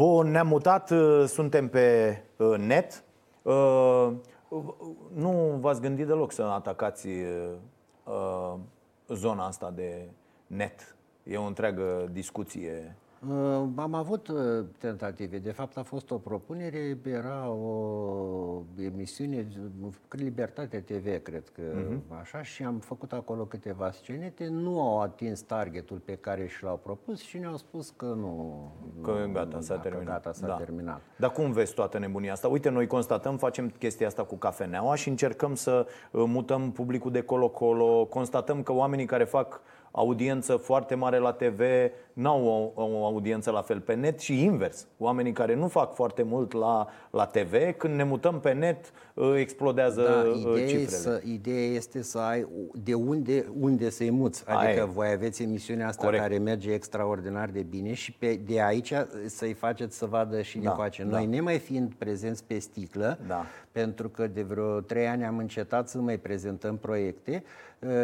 Bun, ne-am mutat, uh, suntem pe uh, net. Uh, nu v-ați gândit deloc să atacați zona asta de net? E o întreagă discuție Uh, am avut uh, tentative. De fapt, a fost o propunere, era o emisiune, Libertate TV, cred că uh-huh. așa, și am făcut acolo câteva scenete. Nu au atins targetul pe care și l-au propus și ne-au spus că nu. Că gata, s-a terminat. Gata, s-a da. terminat. Dar cum vezi toată nebunia asta? Uite, noi constatăm, facem chestia asta cu cafeneaua și încercăm să uh, mutăm publicul de colo-colo. Constatăm că oamenii care fac audiență foarte mare la TV n-au o, o audiență la fel pe net și invers. Oamenii care nu fac foarte mult la, la TV, când ne mutăm pe net, ă, explodează da, ă, ideea cifrele. Să, ideea este să ai de unde, unde să-i muți. Adică Aia. voi aveți emisiunea asta Corect. care merge extraordinar de bine și pe, de aici să-i faceți să vadă și da, face. Noi, da. nemai fiind prezenți pe sticlă, da. pentru că de vreo trei ani am încetat să mai prezentăm proiecte, ă,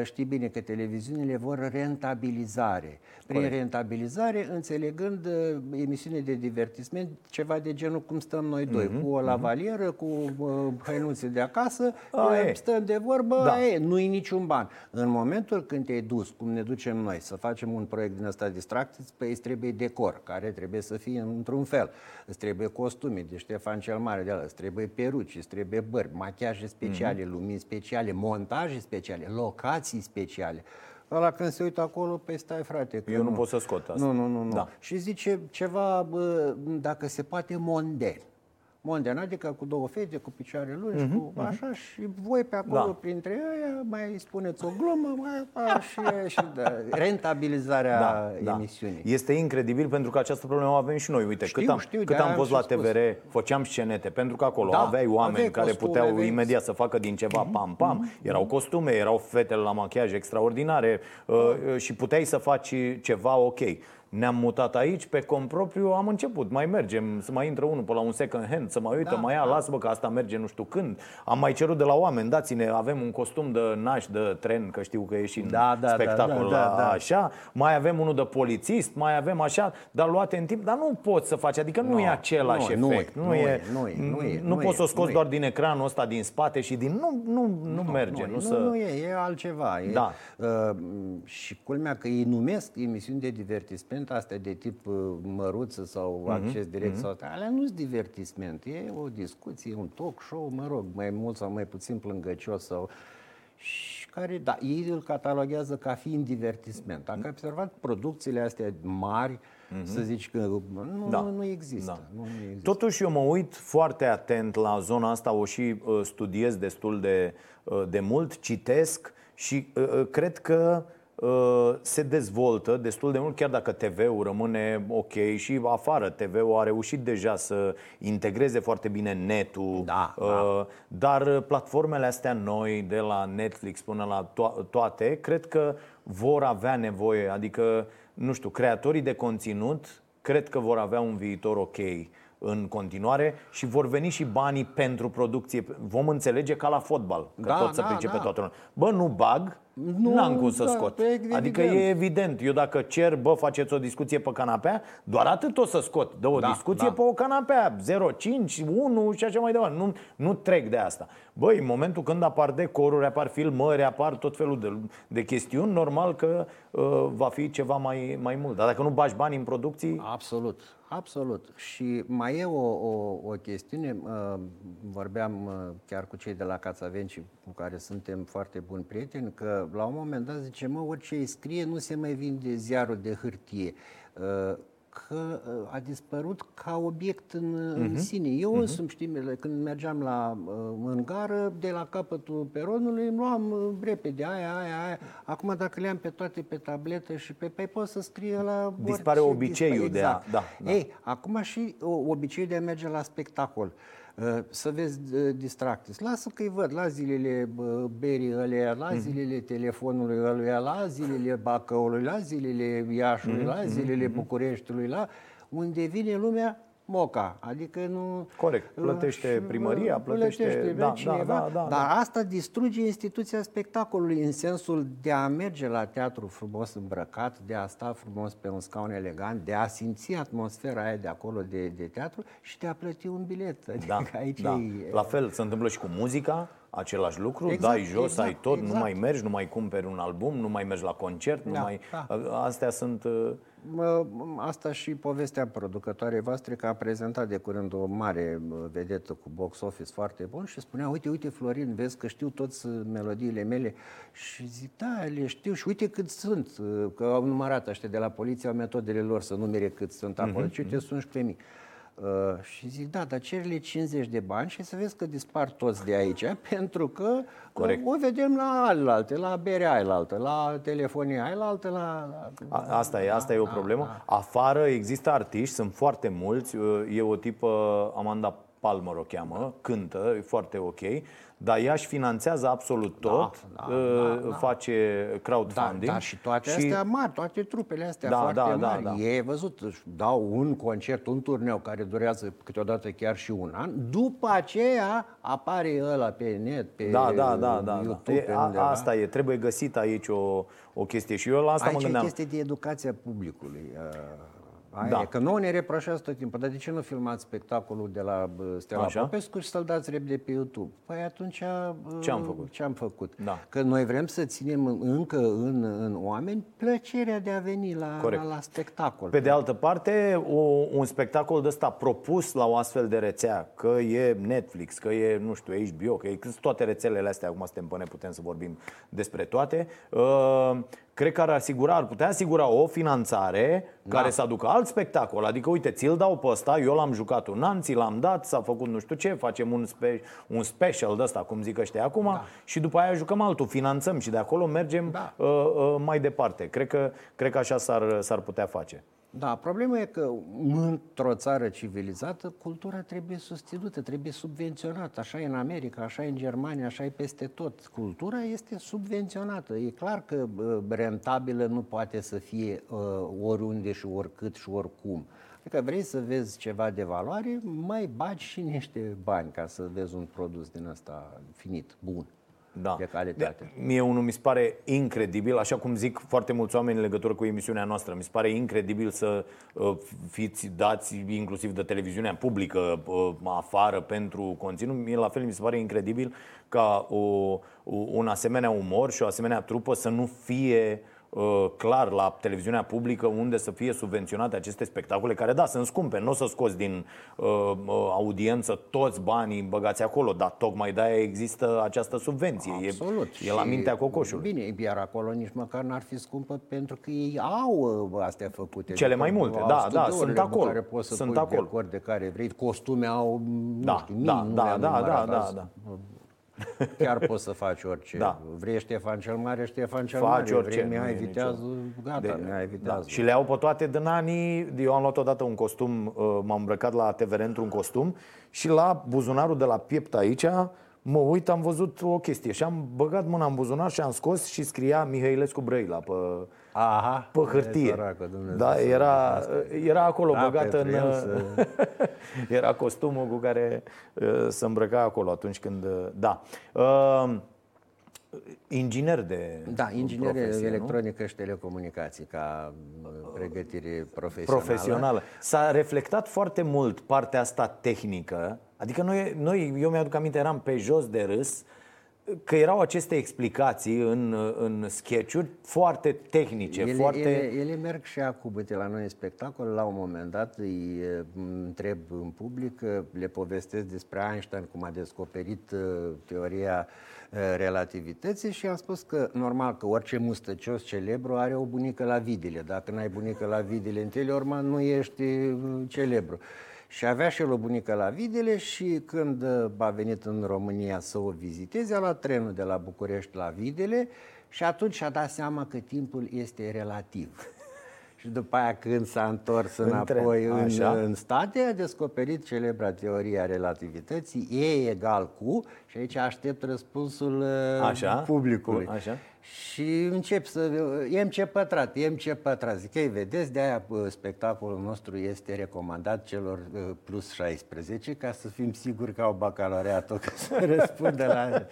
știi bine că televiziunile vor rentabilizare. Prin Corect. rentabilizare, înțelegând uh, emisiune de divertisment, ceva de genul cum stăm noi doi, mm-hmm. cu o lavalieră, cu uh, hăinuțe de acasă, A, uh, stăm de vorbă, da. e, nu-i niciun ban. În momentul când te-ai dus, cum ne ducem noi, să facem un proiect din ăsta distracție, păi îți trebuie decor, care trebuie să fie într-un fel. Îți trebuie costume de Ștefan cel Mare, de ala, îți trebuie peruci, îți trebuie bărbi, machiaje speciale, mm-hmm. lumini speciale, montaje speciale, locații speciale. Ăla când se uită acolo, pe stai frate. Că Eu nu, nu pot să scot asta. Nu, nu, nu. nu. Da. Și zice ceva, bă, dacă se poate, monden mondian, adică cu două fete, cu picioare lungi, uh-huh, cu uh-huh. așa și voi pe acolo da. printre ei mai spuneți o glumă mai, a, și, și da, rentabilizarea da, da. emisiunii. Este incredibil pentru că această problemă o avem și noi. Uite, știu, cât am, știu, cât am fost la TVR, spus. făceam scenete, pentru că acolo da, aveai oameni aveai care costume, puteau aveai... imediat să facă din ceva pam-pam, uh-huh. erau costume, erau fetele la machiaj extraordinare uh, uh, și puteai să faci ceva ok ne-am mutat aici pe compropriu, am început, mai mergem, să mai intră unul pe la un second hand, să mai uită, da, mai ia, da. lasă-mă că asta merge nu știu când. Am mai cerut de la oameni, dați-ne, avem un costum de naș de tren, că știu că e și da, da, spectacol da, da, da, da. așa, mai avem unul de polițist, mai avem așa, dar luate în timp, dar nu poți să faci, adică nu, nu e același nu, efect. Nu, nu, e, nu, e, nu, e, nu, nu poți să o scoți doar din ecranul ăsta din spate și din... Nu, nu, nu, nu merge. Nu, nu, să... nu e, e altceva. E, da. Uh, și culmea că ei numesc emisiuni de divertisment divertisment astea de tip uh, măruță sau uh-huh, acces direct uh-huh. sau alea nu sunt divertisment, e o discuție, un talk show, mă rog, mai mult sau mai puțin plângăcios sau și care, da, ei îl cataloghează ca fiind divertisment. Dacă ai observat producțiile astea mari, uh-huh. să zici că nu, da. nu, există, da. nu, nu există. Totuși eu mă uit foarte atent la zona asta, o și uh, studiez destul de, uh, de mult, citesc și uh, uh cred că Uh, se dezvoltă destul de mult, chiar dacă TV-ul rămâne ok și afară. TV-ul a reușit deja să integreze foarte bine netul, da, uh, da. dar platformele astea noi, de la Netflix până la to- toate, cred că vor avea nevoie, adică, nu știu, creatorii de conținut cred că vor avea un viitor ok în continuare și vor veni și banii pentru producție. Vom înțelege ca la fotbal, că da, tot să da, pricepe da. toată lumea. Bă, nu bag, nu, N-am cum să da, scot. Adică e evident. Eu dacă cer, bă, faceți o discuție pe canapea, doar atât o să scot. De o da, discuție da. pe o canapea, 0, 5, 1 și așa mai departe. Nu, nu trec de asta. Băi, în momentul când apar decoruri, apar filmări, apar tot felul de, de chestiuni, normal că uh, va fi ceva mai, mai mult. Dar dacă nu bagi bani în producții... Absolut. Absolut. Și mai e o, o, o chestiune, uh, vorbeam uh, chiar cu cei de la Cațavenci cu care suntem foarte buni prieteni, că la un moment dat zice, mă, orice îi scrie nu se mai vinde ziarul de hârtie. Uh, că uh, a dispărut ca obiect în, uh-huh. în mhm. sine. Eu uh-huh. însumi, știi, când mergeam la, uh, în gară, de la capătul peronului, îmi luam uh, repede aia, aia, aia. Acum, dacă le am pe toate pe tabletă și pe, pe pot să scrie la Dispare orice, obiceiul dispare, exact. de a... Da, da. Ei, acum și obiceiul de a merge la spectacol. Uh, să vezi uh, distractis. Lasă că-i văd la zilele berii alea, la mhm. zilele telefonului ăluia, la zilele Bacăului, la zilele Iașului, mm-hmm. la zilele mhm. Bucureștiului, la unde vine lumea moca, adică nu... Corect, plătește primăria, plătește, plătește da, cineva, da, da, da, dar da. asta distruge instituția spectacolului în sensul de a merge la teatru frumos îmbrăcat, de a sta frumos pe un scaun elegant, de a simți atmosfera aia de acolo de, de teatru și de a plăti un bilet. Adică da, aici da. E... La fel se întâmplă și cu muzica, același lucru, exact, dai jos, exact, ai tot, exact. nu mai mergi, nu mai cumperi un album, nu mai mergi la concert, nu da, mai... Da. Astea sunt... Uh, asta și povestea producătoarei voastre că a prezentat de curând o mare vedetă cu box office foarte bun și spunea, uite, uite Florin, vezi că știu toți melodiile mele și zic, da, le știu și uite cât sunt, că au numărat ăștia de la poliția metodele lor să numere cât sunt acolo, uh-huh, și uite, uh-huh. sunt 11.000. Uh, și zic, da, dar cerile 50 de bani și să vezi că dispar toți de aici, pentru că Corect. o vedem la alte, la berea ailaltă, la telefonia ailaltă, la... la... A, asta e, asta e o problemă. A, a. Afară există artiști, sunt foarte mulți, uh, e o tipă, Amanda Palmer o cheamă, cântă, e foarte ok, dar ea își finanțează absolut da, tot, da, da, da, face crowdfunding. Da, da, și toate și... astea mari, toate trupele astea da, foarte da, da mari. Da, da. E văzut, își dau un concert, un turneu care durează câteodată chiar și un an, după aceea apare ăla pe net, pe da, da, da, da, YouTube. Da. E, a, asta e, trebuie găsit aici o, o chestie și eu la asta aici mă gândeam. Aici e chestie de educația publicului. Uh Aia da. E, că nu ne reproșați tot timpul, dar de ce nu filmați spectacolul de la Stella Așa? Popescu și să-l dați repede pe YouTube? Păi atunci ce am făcut? Ce am făcut? Da. Că noi vrem să ținem încă în, în oameni plăcerea de a veni la, la, la spectacol. Pe de altă parte, o, un spectacol de ăsta propus la o astfel de rețea, că e Netflix, că e, nu știu, HBO, că e toate rețelele astea, acum suntem până putem să vorbim despre toate, uh, cred că ar asigura, ar putea asigura o finanțare da. care să aducă alt spectacol. Adică, uite, ți-l dau pe ăsta, eu l-am jucat un an, ți l-am dat, s-a făcut nu știu ce, facem un, spe- un special de ăsta, cum zic ăștia acum, da. și după aia jucăm altul, finanțăm și de acolo mergem da. uh, uh, mai departe. Cred că, cred că așa s-ar, s-ar putea face. Da, problema e că într-o țară civilizată cultura trebuie susținută, trebuie subvenționată. Așa e în America, așa e în Germania, așa e peste tot. Cultura este subvenționată. E clar că rentabilă nu poate să fie uh, oriunde și oricât și oricum. Adică vrei să vezi ceva de valoare, mai bagi și niște bani ca să vezi un produs din ăsta finit, bun da. de calitate. De, mie unul mi se pare incredibil, așa cum zic foarte mulți oameni în legătură cu emisiunea noastră, mi se pare incredibil să uh, fiți dați inclusiv de televiziunea publică uh, afară pentru conținut. Mie la fel mi se pare incredibil ca o, un asemenea umor și o asemenea trupă să nu fie uh, Uh, clar la televiziunea publică unde să fie subvenționate aceste spectacole care, da, sunt scumpe, nu o să scoți din uh, uh, audiență toți banii băgați acolo, dar tocmai de-aia există această subvenție. Absolut. E, e la mintea cocoșului. Bine, iar acolo nici măcar n-ar fi scumpă pentru că ei au uh, astea făcute. Cele mai multe, da, da, sunt acolo. Care poți să sunt acolo. de care vrei, costume au, da, nu știu, da, mii, da, da, da, da, da, da. Chiar poți să faci orice. Da. Vrei Ștefan cel Mare, Ștefan cel faci Mare. Orice, Vrei Mihai Viteazul, gata, de, Mihai Viteazul. Da. Și le au pe toate din anii. Eu am luat odată un costum, uh, m-am îmbrăcat la TVR într-un costum și la buzunarul de la piept aici mă uit, am văzut o chestie și am băgat mâna în buzunar și am scos și scria Mihailescu Brăila pe, Aha, pe hârtie. Săracă, da, era, era acolo da, băgat în... Să... era costumul cu care uh, se îmbrăca acolo atunci când... Uh, da. Uh, inginer de Da, inginer profesie, electronică nu? și telecomunicații ca uh, pregătire profesională. Profesională. S-a reflectat foarte mult partea asta tehnică Adică noi, noi eu mi-aduc aminte, eram pe jos de râs că erau aceste explicații în, în sketch-uri foarte tehnice, ele, foarte... Ele, ele merg și acum, uite, la noi în spectacol, la un moment dat îi întreb în public, le povestesc despre Einstein, cum a descoperit teoria relativității și am spus că normal că orice mustăcios celebru are o bunică la videle. Dacă n-ai bunică la videle în Teleorman, nu ești celebru. Și avea și el o bunică la Videle și când uh, a venit în România să o viziteze, a luat trenul de la București la Videle și atunci și-a dat seama că timpul este relativ. și după aia când s-a întors înapoi în, în, în state, a descoperit celebra teoria relativității, E egal cu, și aici aștept răspunsul uh, Așa? publicului. Așa? Și încep să... MC Pătrat, MC Pătrat. Zic, ei, vedeți, de-aia spectacolul nostru este recomandat celor plus 16 ca să fim siguri că au bacalaureatul ca să răspundă la...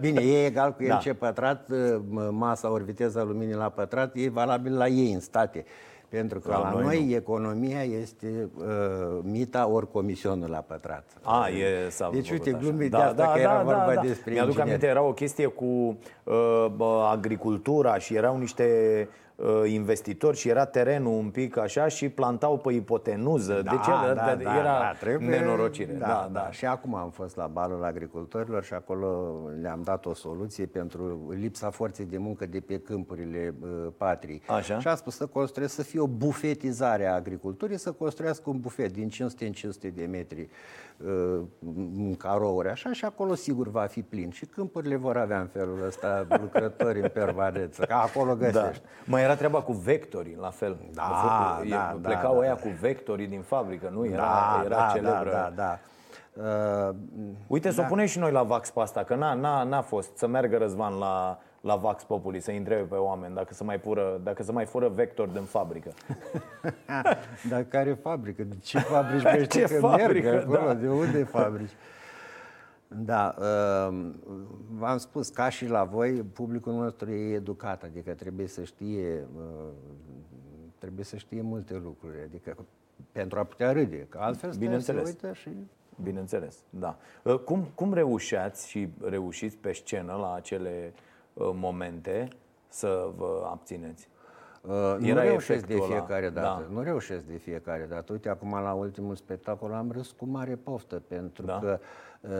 Bine, e egal cu MC da. Pătrat, masa ori viteza luminii la pătrat, e valabil la ei în state. Pentru că la, la noi, noi economia este uh, mita ori comisionul la pătrat. A, e s-a Deci uite, glume da, de asta da, că era da, vorba da, da. despre Mi-aduc aminte, era o chestie cu uh, agricultura și erau niște Uh, investitori și era terenul un pic așa și plantau pe ipotenuză. Da, de ce? Da, da, era da, trebuie, nenorocire. Da, da, da. Și acum am fost la balul agricultorilor și acolo le-am dat o soluție pentru lipsa forței de muncă de pe câmpurile uh, patrii. Așa? Și a spus să construiesc, să fie o bufetizare a agriculturii, să construiască un bufet din 500 în 500 de metri uh, în carouri, așa, și acolo sigur va fi plin. Și câmpurile vor avea în felul ăsta lucrători în permanență, că acolo da. găsești. Da. Mai era treaba cu vectorii, la fel. Da, făcut, da, e, plecau da, ăia da. cu vectorii din fabrică, nu? Era, da, era da, celebră. Da, da, da. Uh, Uite, da. să o punem și noi la Vax pe asta, că n-a, n-a, n-a fost să meargă Răzvan la, la Vax Populi, să întrebe pe oameni dacă se mai, pură, dacă se mai fură vector din fabrică. Dar care fabrică? De ce fabrici? ce fabrică? Merg acolo? Da. De unde fabrici? Da, uh, v-am spus, ca și la voi, publicul nostru e educat, adică trebuie să știe, uh, trebuie să știe multe lucruri, adică pentru a putea râde, că altfel Bineînțeles. se uită și... Bineînțeles, da. Uh, cum, cum reușeați și reușiți pe scenă la acele momente să vă abțineți? Uh, nu reușesc de fiecare ăla. dată. Da. Nu reușesc de fiecare dată. Uite, acum la ultimul spectacol am râs cu mare poftă, pentru da. că uh,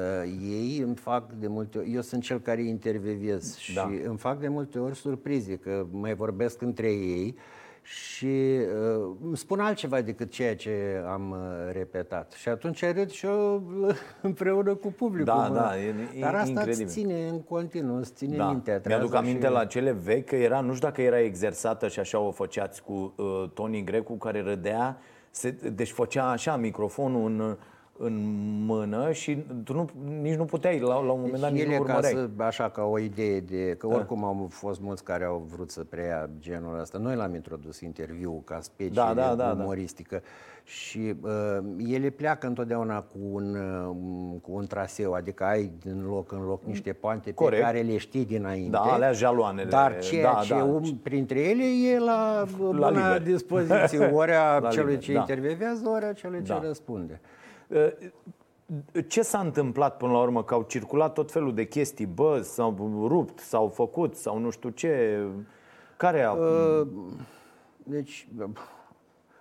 ei îmi fac de multe ori, eu sunt cel care intervievez da. și îmi fac de multe ori surprize, că mai vorbesc între ei și uh, îmi spun altceva decât ceea ce am uh, repetat. Și atunci râd și eu uh, împreună cu publicul. Da, mă. da, e, Dar asta incredibil. îți ține în continuu, îți ține da. mintea Mi-aduc aminte și... la cele vechi că era, nu știu dacă era exersată și așa o făceați cu uh, Tony Grecu care râdea, se, deci făcea așa microfonul în în mână și tu nu, nici nu puteai, la, la un moment deci dat nici nu ca să, așa ca o idee de, că da. oricum au fost mulți care au vrut să preia genul ăsta. Noi l-am introdus interviu ca specie da, da, da, da. umoristică da. și uh, ele pleacă întotdeauna cu un, uh, cu un traseu, adică ai din loc în loc niște poante Corect. pe care le știi dinainte. Da, alea jaloanele. Dar ceea da, ce da. Um, printre ele e la, la dispoziție, ori a celui liber, ce da. intervievează, ori a celui da. ce răspunde. Uh, ce s-a întâmplat până la urmă? Că au circulat tot felul de chestii, bă, s-au rupt, s-au făcut sau nu știu ce. Care a... Uh, deci,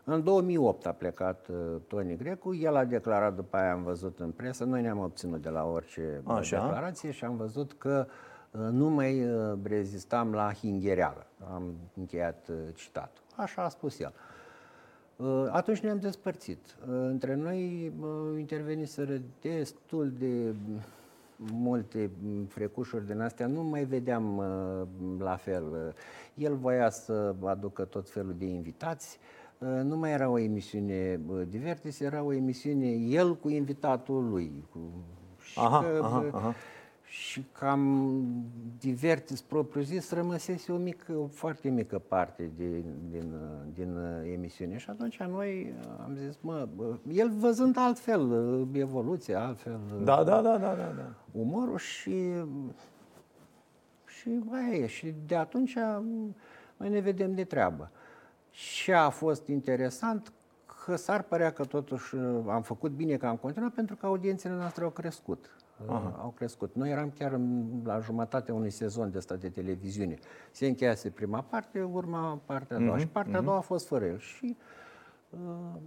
în 2008 a plecat uh, Tony Grecu, el a declarat, după aia am văzut în presă, noi ne-am obținut de la orice Așa. declarație și am văzut că nu mai rezistam la hinghereală. Am încheiat citatul. Așa a spus el. Uh, atunci ne-am despărțit. Uh, între noi uh, interveniseră destul de multe frecușuri din astea, nu mai vedeam la fel. El voia să aducă tot felul de invitați, nu mai era o emisiune Divertis, era o emisiune el cu invitatul lui. aha, că, aha, aha și cam divertis propriu zis rămăsese o mică, o foarte mică parte din, din, din emisiune. Și atunci noi am zis, mă, el văzând altfel evoluția, altfel da, da, da, da, da, da. umorul și și aia și de atunci noi ne vedem de treabă. Și a fost interesant că s-ar părea că totuși am făcut bine că am continuat pentru că audiențele noastre au crescut. Aha. au crescut. Noi eram chiar în, la jumătatea unui sezon de ăsta de televiziune. Se încheiase prima parte, urma partea a doua. Mm-hmm. Și partea a mhm. doua a fost fără el. Și, uh,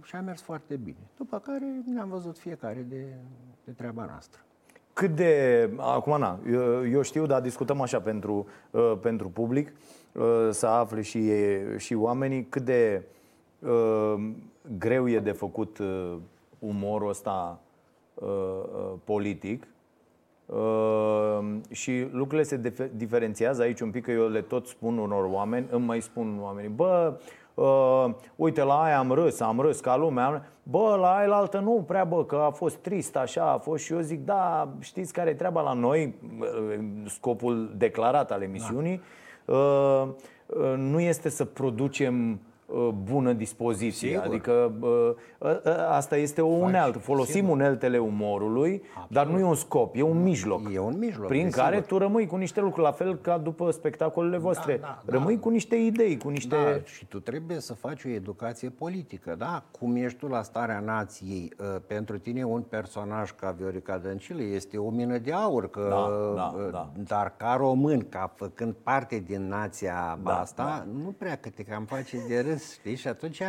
și a mers foarte bine. După care ne-am văzut fiecare de, de treaba noastră. Cât de... Acum, na, eu, eu știu, dar discutăm așa pentru, uh, pentru public, uh, să afle și, și oamenii cât de uh, greu e de făcut uh, umorul ăsta uh, uh, politic Uh, și lucrurile se diferențiază aici un pic, că eu le tot spun unor oameni, îmi mai spun oamenii, bă, uh, uite la aia am râs, am râs ca lumea, bă, la aia la altă nu prea, bă, că a fost trist așa, a fost. Și eu zic, da, știți care e treaba la noi, scopul declarat al emisiunii, nu este să producem Uh, bună dispoziție. Sigur. Adică uh, uh, asta este o unealtă. Folosim Sigur. uneltele umorului, Absolut. dar nu e un scop, e un mijloc. E un mijloc. Prin care sigur. tu rămâi cu niște lucruri, la fel ca după spectacolele da, voastre. Da, da, rămâi da. cu niște idei, cu niște... Da, și tu trebuie să faci o educație politică, da? Cum ești tu la starea nației, pentru tine un personaj ca Viorica Dăncilă este o mină de aur, că, da, da, da. dar ca român, ca făcând parte din nația da, asta, da. nu prea că te cam face de râs râs, știți? Și atunci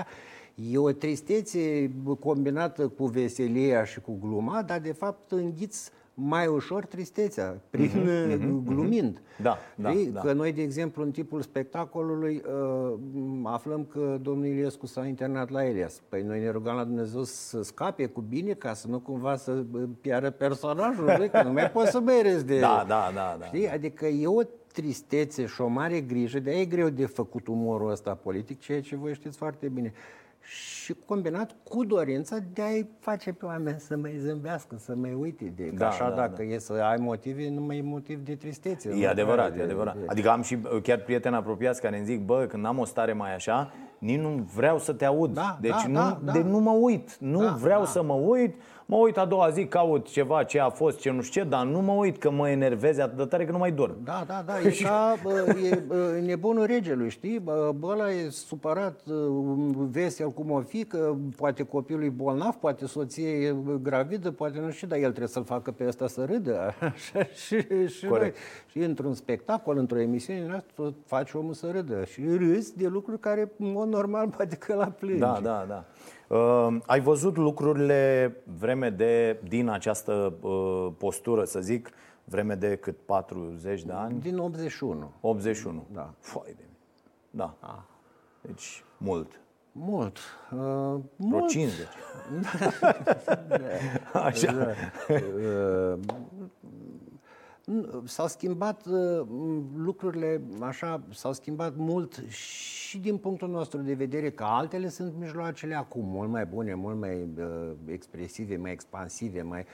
e o tristețe combinată cu veselia și cu gluma, dar de fapt înghiți mai ușor tristețea, prin mm-hmm, glumind. Da, da, da. Că noi, de exemplu, în tipul spectacolului uh, aflăm că domnul Iliescu s-a internat la Elias. Păi noi ne rugăm la Dumnezeu să scape cu bine ca să nu cumva să piară personajul, că nu mai poți să mai de... Da, da, da, da. Știi? Adică e o tristețe și o mare grijă, de e greu de făcut umorul ăsta politic, ceea ce voi știți foarte bine. Și combinat cu dorința de a-i face pe oameni să mai zâmbească, să mai uite de da, așa da, dacă da. e să ai motive, nu mai e motiv de tristețe. E adevărat, de, e adevărat. De... Adică am și chiar prieteni apropiați care îmi zic, bă, când am o stare mai așa, nici nu vreau să te aud. Da, deci da, nu, da, da. de nu mă uit, nu da, vreau da. să mă uit, Mă uit a doua zi, caut ceva, ce a fost, ce nu știu ce, dar nu mă uit că mă enerveze atât de tare că nu mai dorm. Da, da, da, e ca e, nebunul regelui, știi? Bă, ăla e supărat, vesel cum o fi, că poate copilul e bolnav, poate soție e gravidă, poate nu știu, dar el trebuie să-l facă pe ăsta să râdă. Așa și, și noi. Și într-un spectacol, într-o emisiune, tot faci omul să râdă. Și râzi de lucruri care, în mod normal, poate că la plânge. Da, da, da. Uh, ai văzut lucrurile vreme de, din această uh, postură, să zic, vreme de cât 40 de ani? Din 81. 81. Da. Foi de Da. Ah. Deci, mult. Mult. Uh, mult. 50. Așa. Da. Uh, S-au schimbat uh, lucrurile așa, s-au schimbat mult și din punctul nostru de vedere că altele sunt mijloacele acum mult mai bune, mult mai uh, expresive, mai expansive, mai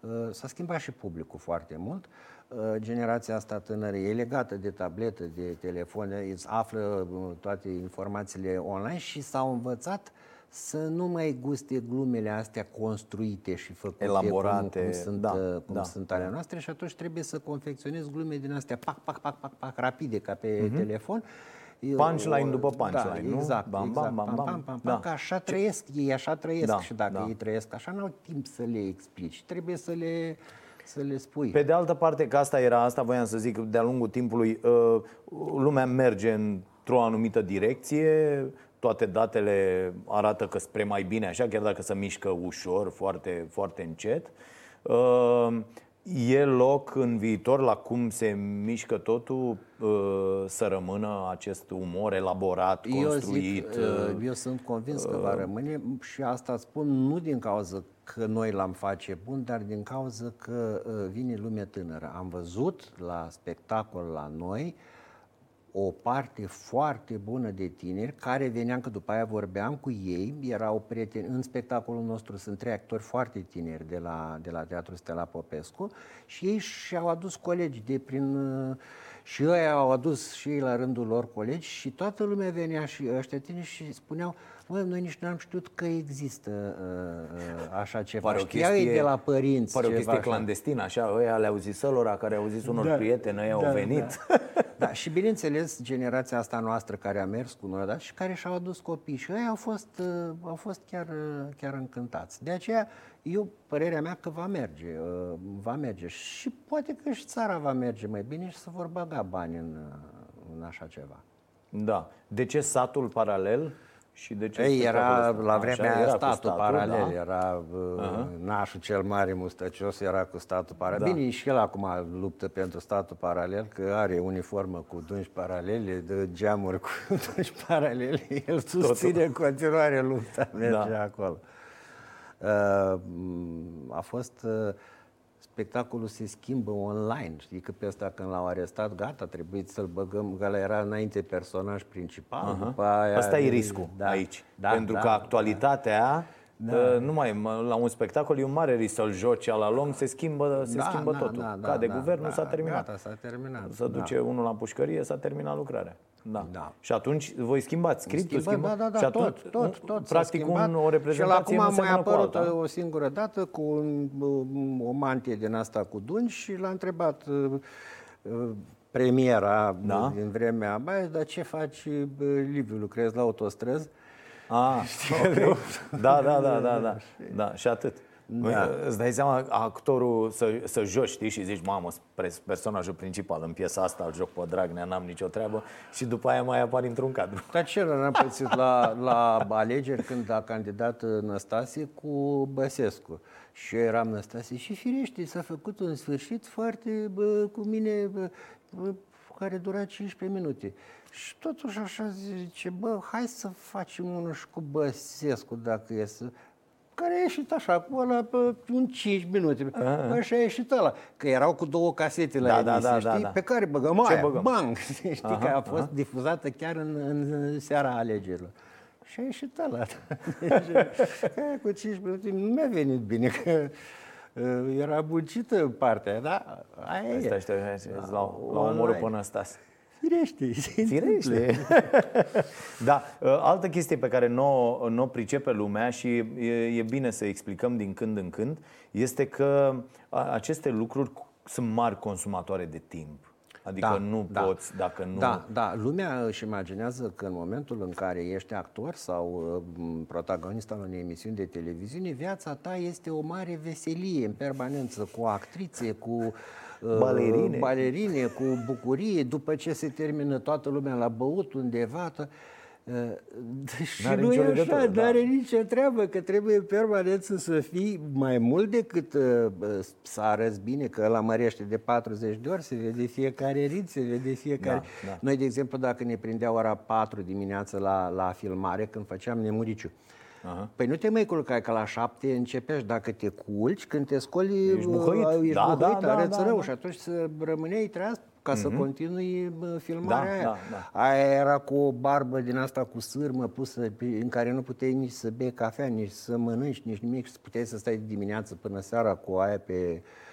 uh, s-a schimbat și publicul foarte mult. Uh, generația asta tânără e legată de tabletă, de telefon, îți află uh, toate informațiile online și s-au învățat uh, să nu mai guste glumele astea construite și făcute elaborate, cum, cum sunt, da, uh, cum da, sunt ale noastre și atunci trebuie să confecționezi glume din astea pac, pac, pac, pac, pac, rapide ca pe uh-huh. telefon. Punchline după punchline, da, nu? Exact, bam, exact. Bam, bam, bam, bam, bam, da. Că așa trăiesc, ei așa trăiesc da, și dacă da. ei trăiesc așa, n-au timp să le explici. Trebuie să le să le spui. Pe de altă parte, că asta era, asta voiam să zic, de-a lungul timpului, uh, lumea merge într-o anumită direcție, toate datele arată că spre mai bine așa, chiar dacă se mișcă ușor, foarte, foarte încet. Uh, e loc în viitor la cum se mișcă totul uh, să rămână acest umor elaborat, construit? Eu, zic, uh, eu sunt convins că va rămâne și asta spun nu din cauza că noi l-am face bun, dar din cauza că vine lume tânără. Am văzut la spectacol la noi uh, o parte foarte bună de tineri care veneam, că după aia vorbeam cu ei, erau prieteni, în spectacolul nostru sunt trei actori foarte tineri de la, de la Teatrul Stella Popescu și ei și-au adus colegi de prin... Și ei au adus și ei la rândul lor colegi și toată lumea venea și ăștia tineri și spuneau Mă, noi nici nu am știut că există uh, uh așa ceva. Pare o chestie, de la părinți. Pare o chestie așa. clandestină, așa, ăia le-au zis lor, care au zis unor da, prieteni, ăia da, au venit. Da. Da, și bineînțeles, generația asta noastră care a mers cu noi, da, și care și-au adus copii și ei au fost, uh, au fost chiar, uh, chiar încântați. De aceea, eu, părerea mea că va merge, uh, va merge și poate că și țara va merge mai bine și să vor băga bani în, uh, în așa ceva. Da. De ce satul paralel? Și de ce Ei, era la vremea aia era statul, statul paralel, da? era uh-huh. nașul cel mare mustăcios, era cu statul paralel. Da. Bine, și el acum luptă pentru statul paralel, că are uniformă cu dungi paralele, de geamuri cu dungi paralele, el susține Totul. în continuare lupta, merge da. acolo. Uh, a fost uh, spectacolul se schimbă online. Știi că pe ăsta când l-au arestat, gata, trebuie să-l băgăm, că era înainte personaj principal. Uh-huh. După aia, Asta e riscul da, aici. Da, Pentru da, că actualitatea Da. Uh, numai la un spectacol e un mare risc să-l joci la lung, se schimbă, se da, schimbă da, totul. Da, da, Cade da, guvernul, da, s-a terminat. Gata, s-a terminat. Să duce da. unul la pușcărie, s-a terminat lucrarea. Da. da. Și atunci voi schimbați scriptul, schimba, da, da, da, și atunci, tot, tot, tot practic un, o reprezentație Și la acum a mai apărut o singură dată cu un, o mantie din asta cu dungi și l-a întrebat uh, uh, premiera da? din vremea aia, dar ce faci, Liviu, lucrezi la autostrăzi? Ah, okay. da, da, da, da, da, da, și atât. Da. Îți dai seama, actorul să, să joci, știi, și zici, mamă, personajul principal în piesa asta, îl joc pe Dragnea, n-am nicio treabă și după aia mai apar într-un cadru. Dar ce n-am pățit la, la alegeri când a candidat Năstase cu Băsescu? Și eu eram Năstase și firește, s-a făcut un sfârșit foarte bă, cu mine, bă, bă, care dura 15 minute. Și totuși așa zice, bă, hai să facem unul și cu Băsescu dacă e să care a ieșit așa, cu ăla pe un 5 minute. Ah. Așa a ieșit ăla. Că erau cu două casete la da, da emisie, da, da, știi? Da, da. Pe care băgăm Ce aia, băgăm? bang! știi aha, că a fost aha. difuzată chiar în, în seara alegerilor. Și a ieșit ăla. Deci, cu 5 minute nu mi-a venit bine, că uh, era buncită partea, da? Aia stai, stai, stai, stai, la, la omorul până Ăstas. Firește, Firește. da, uh, altă chestie pe care nu o pricepe lumea și e, e bine să explicăm din când în când este că aceste lucruri sunt mari consumatoare de timp. Adică da, nu da, poți dacă nu... Da, da, lumea își imaginează că în momentul în care ești actor sau uh, protagonist al unei emisiuni de televiziune, viața ta este o mare veselie în permanență, cu actrițe, cu Uh, balerine. balerine cu bucurie, după ce se termină toată lumea la băut undeva. Uh, și n-are nu e așa, da. nu are nicio treabă, că trebuie permanent să fii mai mult decât uh, să arăți bine, că la mărește de 40 de ori, se vede fiecare rit, se vede fiecare... Da, da. Noi, de exemplu, dacă ne prindea ora 4 dimineața la, la filmare, când făceam nemuriciu, uh, Aha. Păi nu te mai culca că la șapte începești, dacă te culci, când te scoli, ești buhăit, ești da, buhăit da, arăți da, rău da. și atunci să rămâneai treaz ca mm-hmm. să mhm. continui filmarea da, aia. Da, da. Aia era cu o barbă din asta cu sârmă pusă în care nu puteai nici să bei cafea, nici să mănânci, nici nimic, puteai să stai dimineață până seara cu aia pe Uh,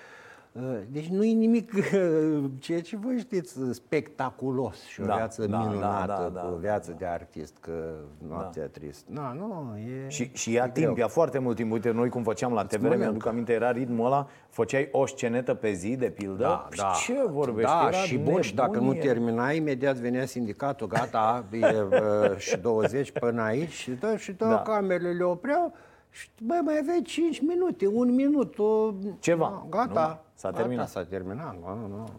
deci nu e nimic, uh, ceea ce voi știți, spectaculos și o da, viață da, minunată, da, da, da, o viață da. de artist, că noaptea da. trist. No, nu, e Și, și ia e timp, greu. ia foarte mult timp. Uite, noi cum făceam la TVR, mi-aduc aminte, era ritmul ăla, făceai o scenetă pe zi, de pildă. Da, da. Ce vorbești? Da, era și bun, și dacă nu terminai, imediat venea sindicatul, gata, e uh, și 20 până aici, și, da, și da. camerele le opreau, și băi, mai aveai 5 minute, un minut, o... Ceva. Gata. Nu? S-a Gata, terminat. S-a terminat. Nu, nu, nu.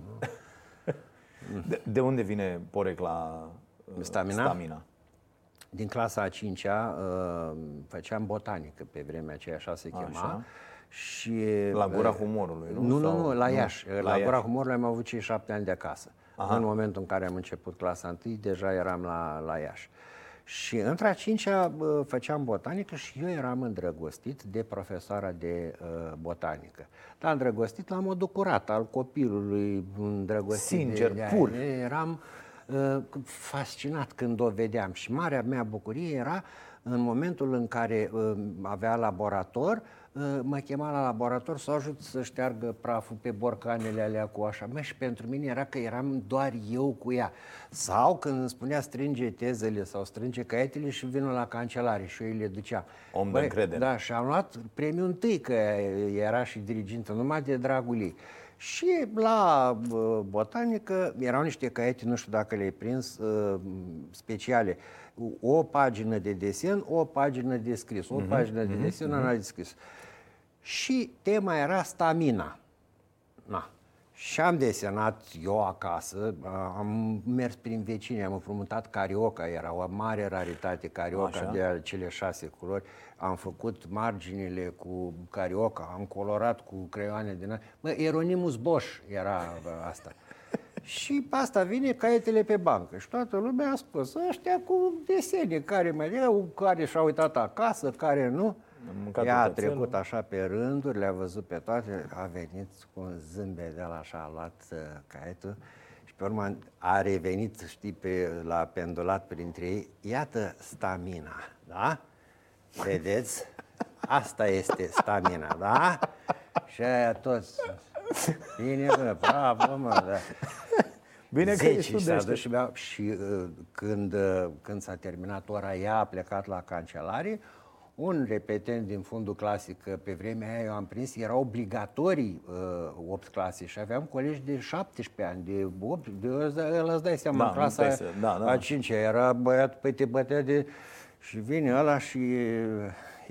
De, de unde vine porecla uh, stamina? stamina? Din clasa a 5-a uh, făceam botanică pe vremea aceea, așa se chema. Așa. Și, la Gura Humorului, nu? Nu, nu, nu, la Iași. Nu? La, la Iași. Gura Humorului am avut cei șapte ani de acasă. Aha. În momentul în care am început clasa 1, deja eram la, la Iași. Și între a cincea făceam botanică și eu eram îndrăgostit de profesoara de uh, botanică. Dar îndrăgostit la modul curat, al copilului îndrăgostit. Sincer, de, pur. Eram uh, fascinat când o vedeam și marea mea bucurie era în momentul în care uh, avea laborator, uh, mă chema la laborator să ajut să șteargă praful pe borcanele alea cu așa. Mă, și pentru mine era că eram doar eu cu ea. Sau când îmi spunea strânge tezele sau strânge caietele și vină la cancelare și eu îi le duceam. Om de încredere. Da, și am luat premiul întâi, că era și dirigintă, numai de dragul ei. Și la uh, botanică erau niște caiete, nu știu dacă le-ai prins, uh, speciale. O pagină de desen, o pagină de scris, o uh-huh, pagină de uh-huh, desen, uh-huh. una de scris. Și tema era stamina. Na. Și am desenat eu acasă, am mers prin vecini, am împrumutat carioca, era o mare raritate carioca Așa. de cele șase culori. Am făcut marginile cu carioca, am colorat cu creioane din Mă, Eronimus Bosch era asta. și asta vine caietele pe bancă și toată lumea a spus, ăștia cu desene, care mai eu, care și-au uitat acasă, care nu. Ea a trecut așa pe rânduri, le-a văzut pe toate, a venit cu un zâmbet de la așa, a luat uh, caietul și pe urmă a revenit, știi, pe, la pendulat printre ei. Iată stamina, da? Vedeți? Asta este stamina, da? Și aia toți. Bine, bă, bravo, mă, da. Bine că ești s-a dus și, și uh, când, uh, când s-a terminat ora, ea a plecat la cancelarie, un repetent din fundul clasic, că pe vremea aia eu am prins, era obligatorii uh, 8 clase și aveam colegi de 17 ani, de 8, de, ăla îți dai seama, da, clasa da, da. a 5 era băiat, pe te bătea de... Și vine ăla și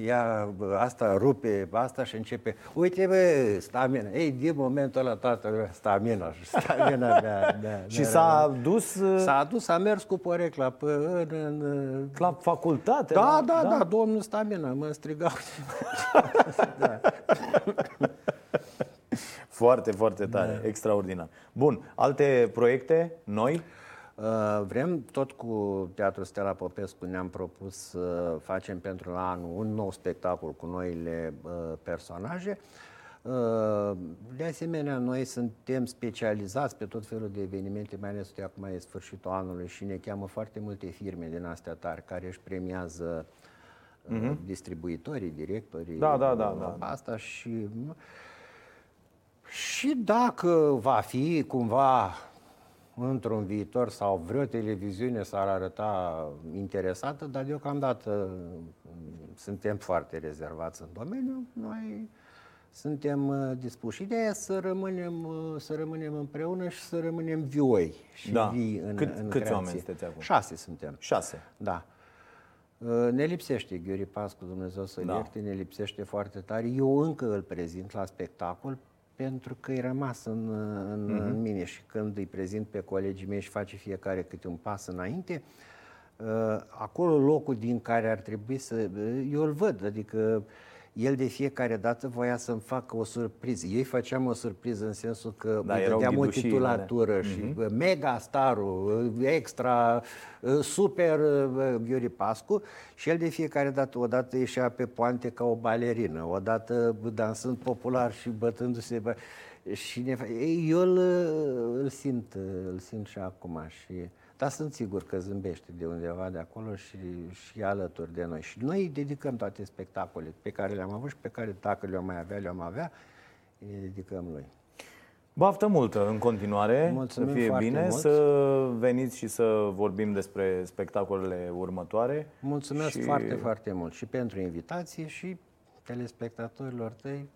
ia asta, rupe asta și începe, uite bă, stamina. Ei, din momentul ăla toată lumea, stamina, stamina mea. mea și s-a dus... Uh, s-a dus, a mers cu porecla pe, în, în, la facultate? Da, la, da, da, da, domnul stamina, mă strigau. da. Foarte, foarte tare, da. extraordinar. Bun, alte proiecte noi? Uh, vrem tot cu Teatrul Stella Popescu ne-am propus să facem pentru la anul un nou spectacol cu noile uh, personaje. Uh, de asemenea, noi suntem specializați pe tot felul de evenimente, mai ales de acum e sfârșitul anului și ne cheamă foarte multe firme din astea tari care își premiază uh-huh. distribuitorii, directorii. Da, da, da, da. Asta și și dacă va fi cumva într-un viitor sau vreo televiziune s-ar arăta interesată, dar deocamdată mm, suntem foarte rezervați în domeniu. Noi suntem uh, dispuși. Ideea să rămânem, uh, să rămânem împreună și să rămânem vioi și da. vii în, Cât, în Câți creație. oameni sunteți acum? Șase suntem. Șase? Da. Uh, ne lipsește Gheori Pascu, Dumnezeu să da. ierte, ne lipsește foarte tare. Eu încă îl prezint la spectacol pentru că e rămas în, în, uh-huh. în mine și când îi prezint pe colegii mei și face fiecare câte un pas înainte, uh, acolo locul din care ar trebui să... Eu îl văd, adică el de fiecare dată voia să-mi facă o surpriză. Ei făceam o surpriză în sensul că da, dădeam o titulatură și uh-huh. mega starul, extra, uh, super uh, Ghiuri Pascu și el de fiecare dată, odată ieșea pe poante ca o balerină, odată dansând popular și bătându-se. Și ne... eu îl, îl simt, îl simt și acum și dar sunt sigur că zâmbește de undeva de acolo și, și alături de noi. Și noi dedicăm toate spectacole pe care le-am avut și pe care, dacă le-am mai avea, le-am avea, le dedicăm lui. Baftă multă în continuare, Mulțumim să fie bine, mult. să veniți și să vorbim despre spectacolele următoare. Mulțumesc și... foarte, foarte mult și pentru invitație și telespectatorilor tăi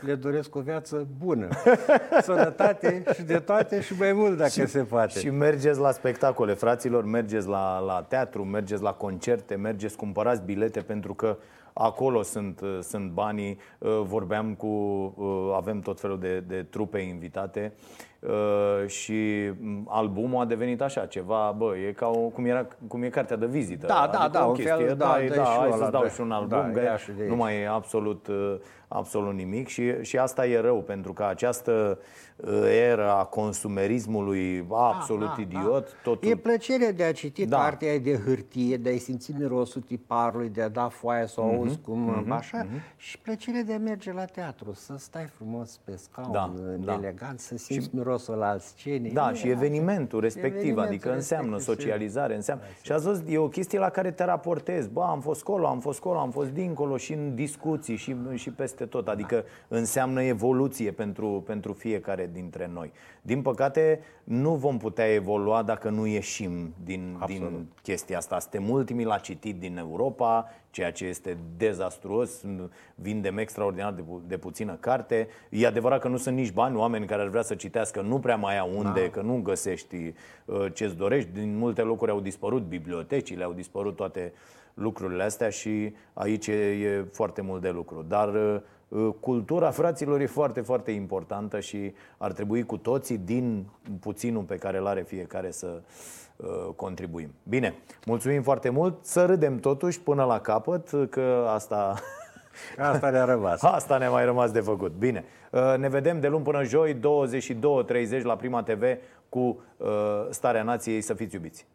le doresc o viață bună, sănătate și de toate și mai mult dacă și, se poate. Și mergeți la spectacole, fraților, mergeți la, la teatru, mergeți la concerte, mergeți, cumpărați bilete pentru că acolo sunt, sunt banii. Uh, vorbeam cu, uh, avem tot felul de, de trupe invitate Uh, și albumul a devenit așa, ceva, bă, e ca o, cum, era, cum e cartea de vizită. Da, da, adică da, o chestie, fel, da, da, da, hai să-ți dau și un album, da, și nu mai e absolut, uh, absolut nimic și, și asta e rău, pentru că această era a consumerismului absolut da, idiot. Da. Totul... E plăcerea de a citi da. cartea de hârtie, de a-i simți mirosul tiparului, de a da foaia să o mm-hmm. auzi cum mm-hmm. așa mm-hmm. și plăcerea de a merge la teatru, să stai frumos pe scaun, da, da. elegant, să simți și... mirosul al scenei. Da, și evenimentul respectiv, evenimentul adică înseamnă socializare, înseamnă... Da, și ați văzut, e o chestie la care te raportezi. Bă, am fost colo, am fost colo, am fost dincolo și în discuții și, și peste tot. Adică da. înseamnă evoluție pentru, pentru fiecare fiecare dintre noi. Din păcate, nu vom putea evolua dacă nu ieșim din, din chestia asta. Suntem ultimii la citit din Europa, ceea ce este dezastruos. Vindem extraordinar de, pu- de puțină carte. E adevărat că nu sunt nici bani, oameni care ar vrea să citească, nu prea mai au unde, da. că nu găsești uh, ce-ți dorești. Din multe locuri au dispărut bibliotecile, au dispărut toate lucrurile astea și aici e, e foarte mult de lucru. Dar uh, Uh, cultura fraților e foarte, foarte importantă și ar trebui cu toții din puținul pe care îl are fiecare să uh, contribuim. Bine, mulțumim foarte mult, să râdem totuși până la capăt, că asta... Asta ne-a rămas. Asta ne-a mai rămas de făcut. Bine, uh, ne vedem de luni până joi, 22.30 la Prima TV cu Starea Nației. Să fiți iubiți!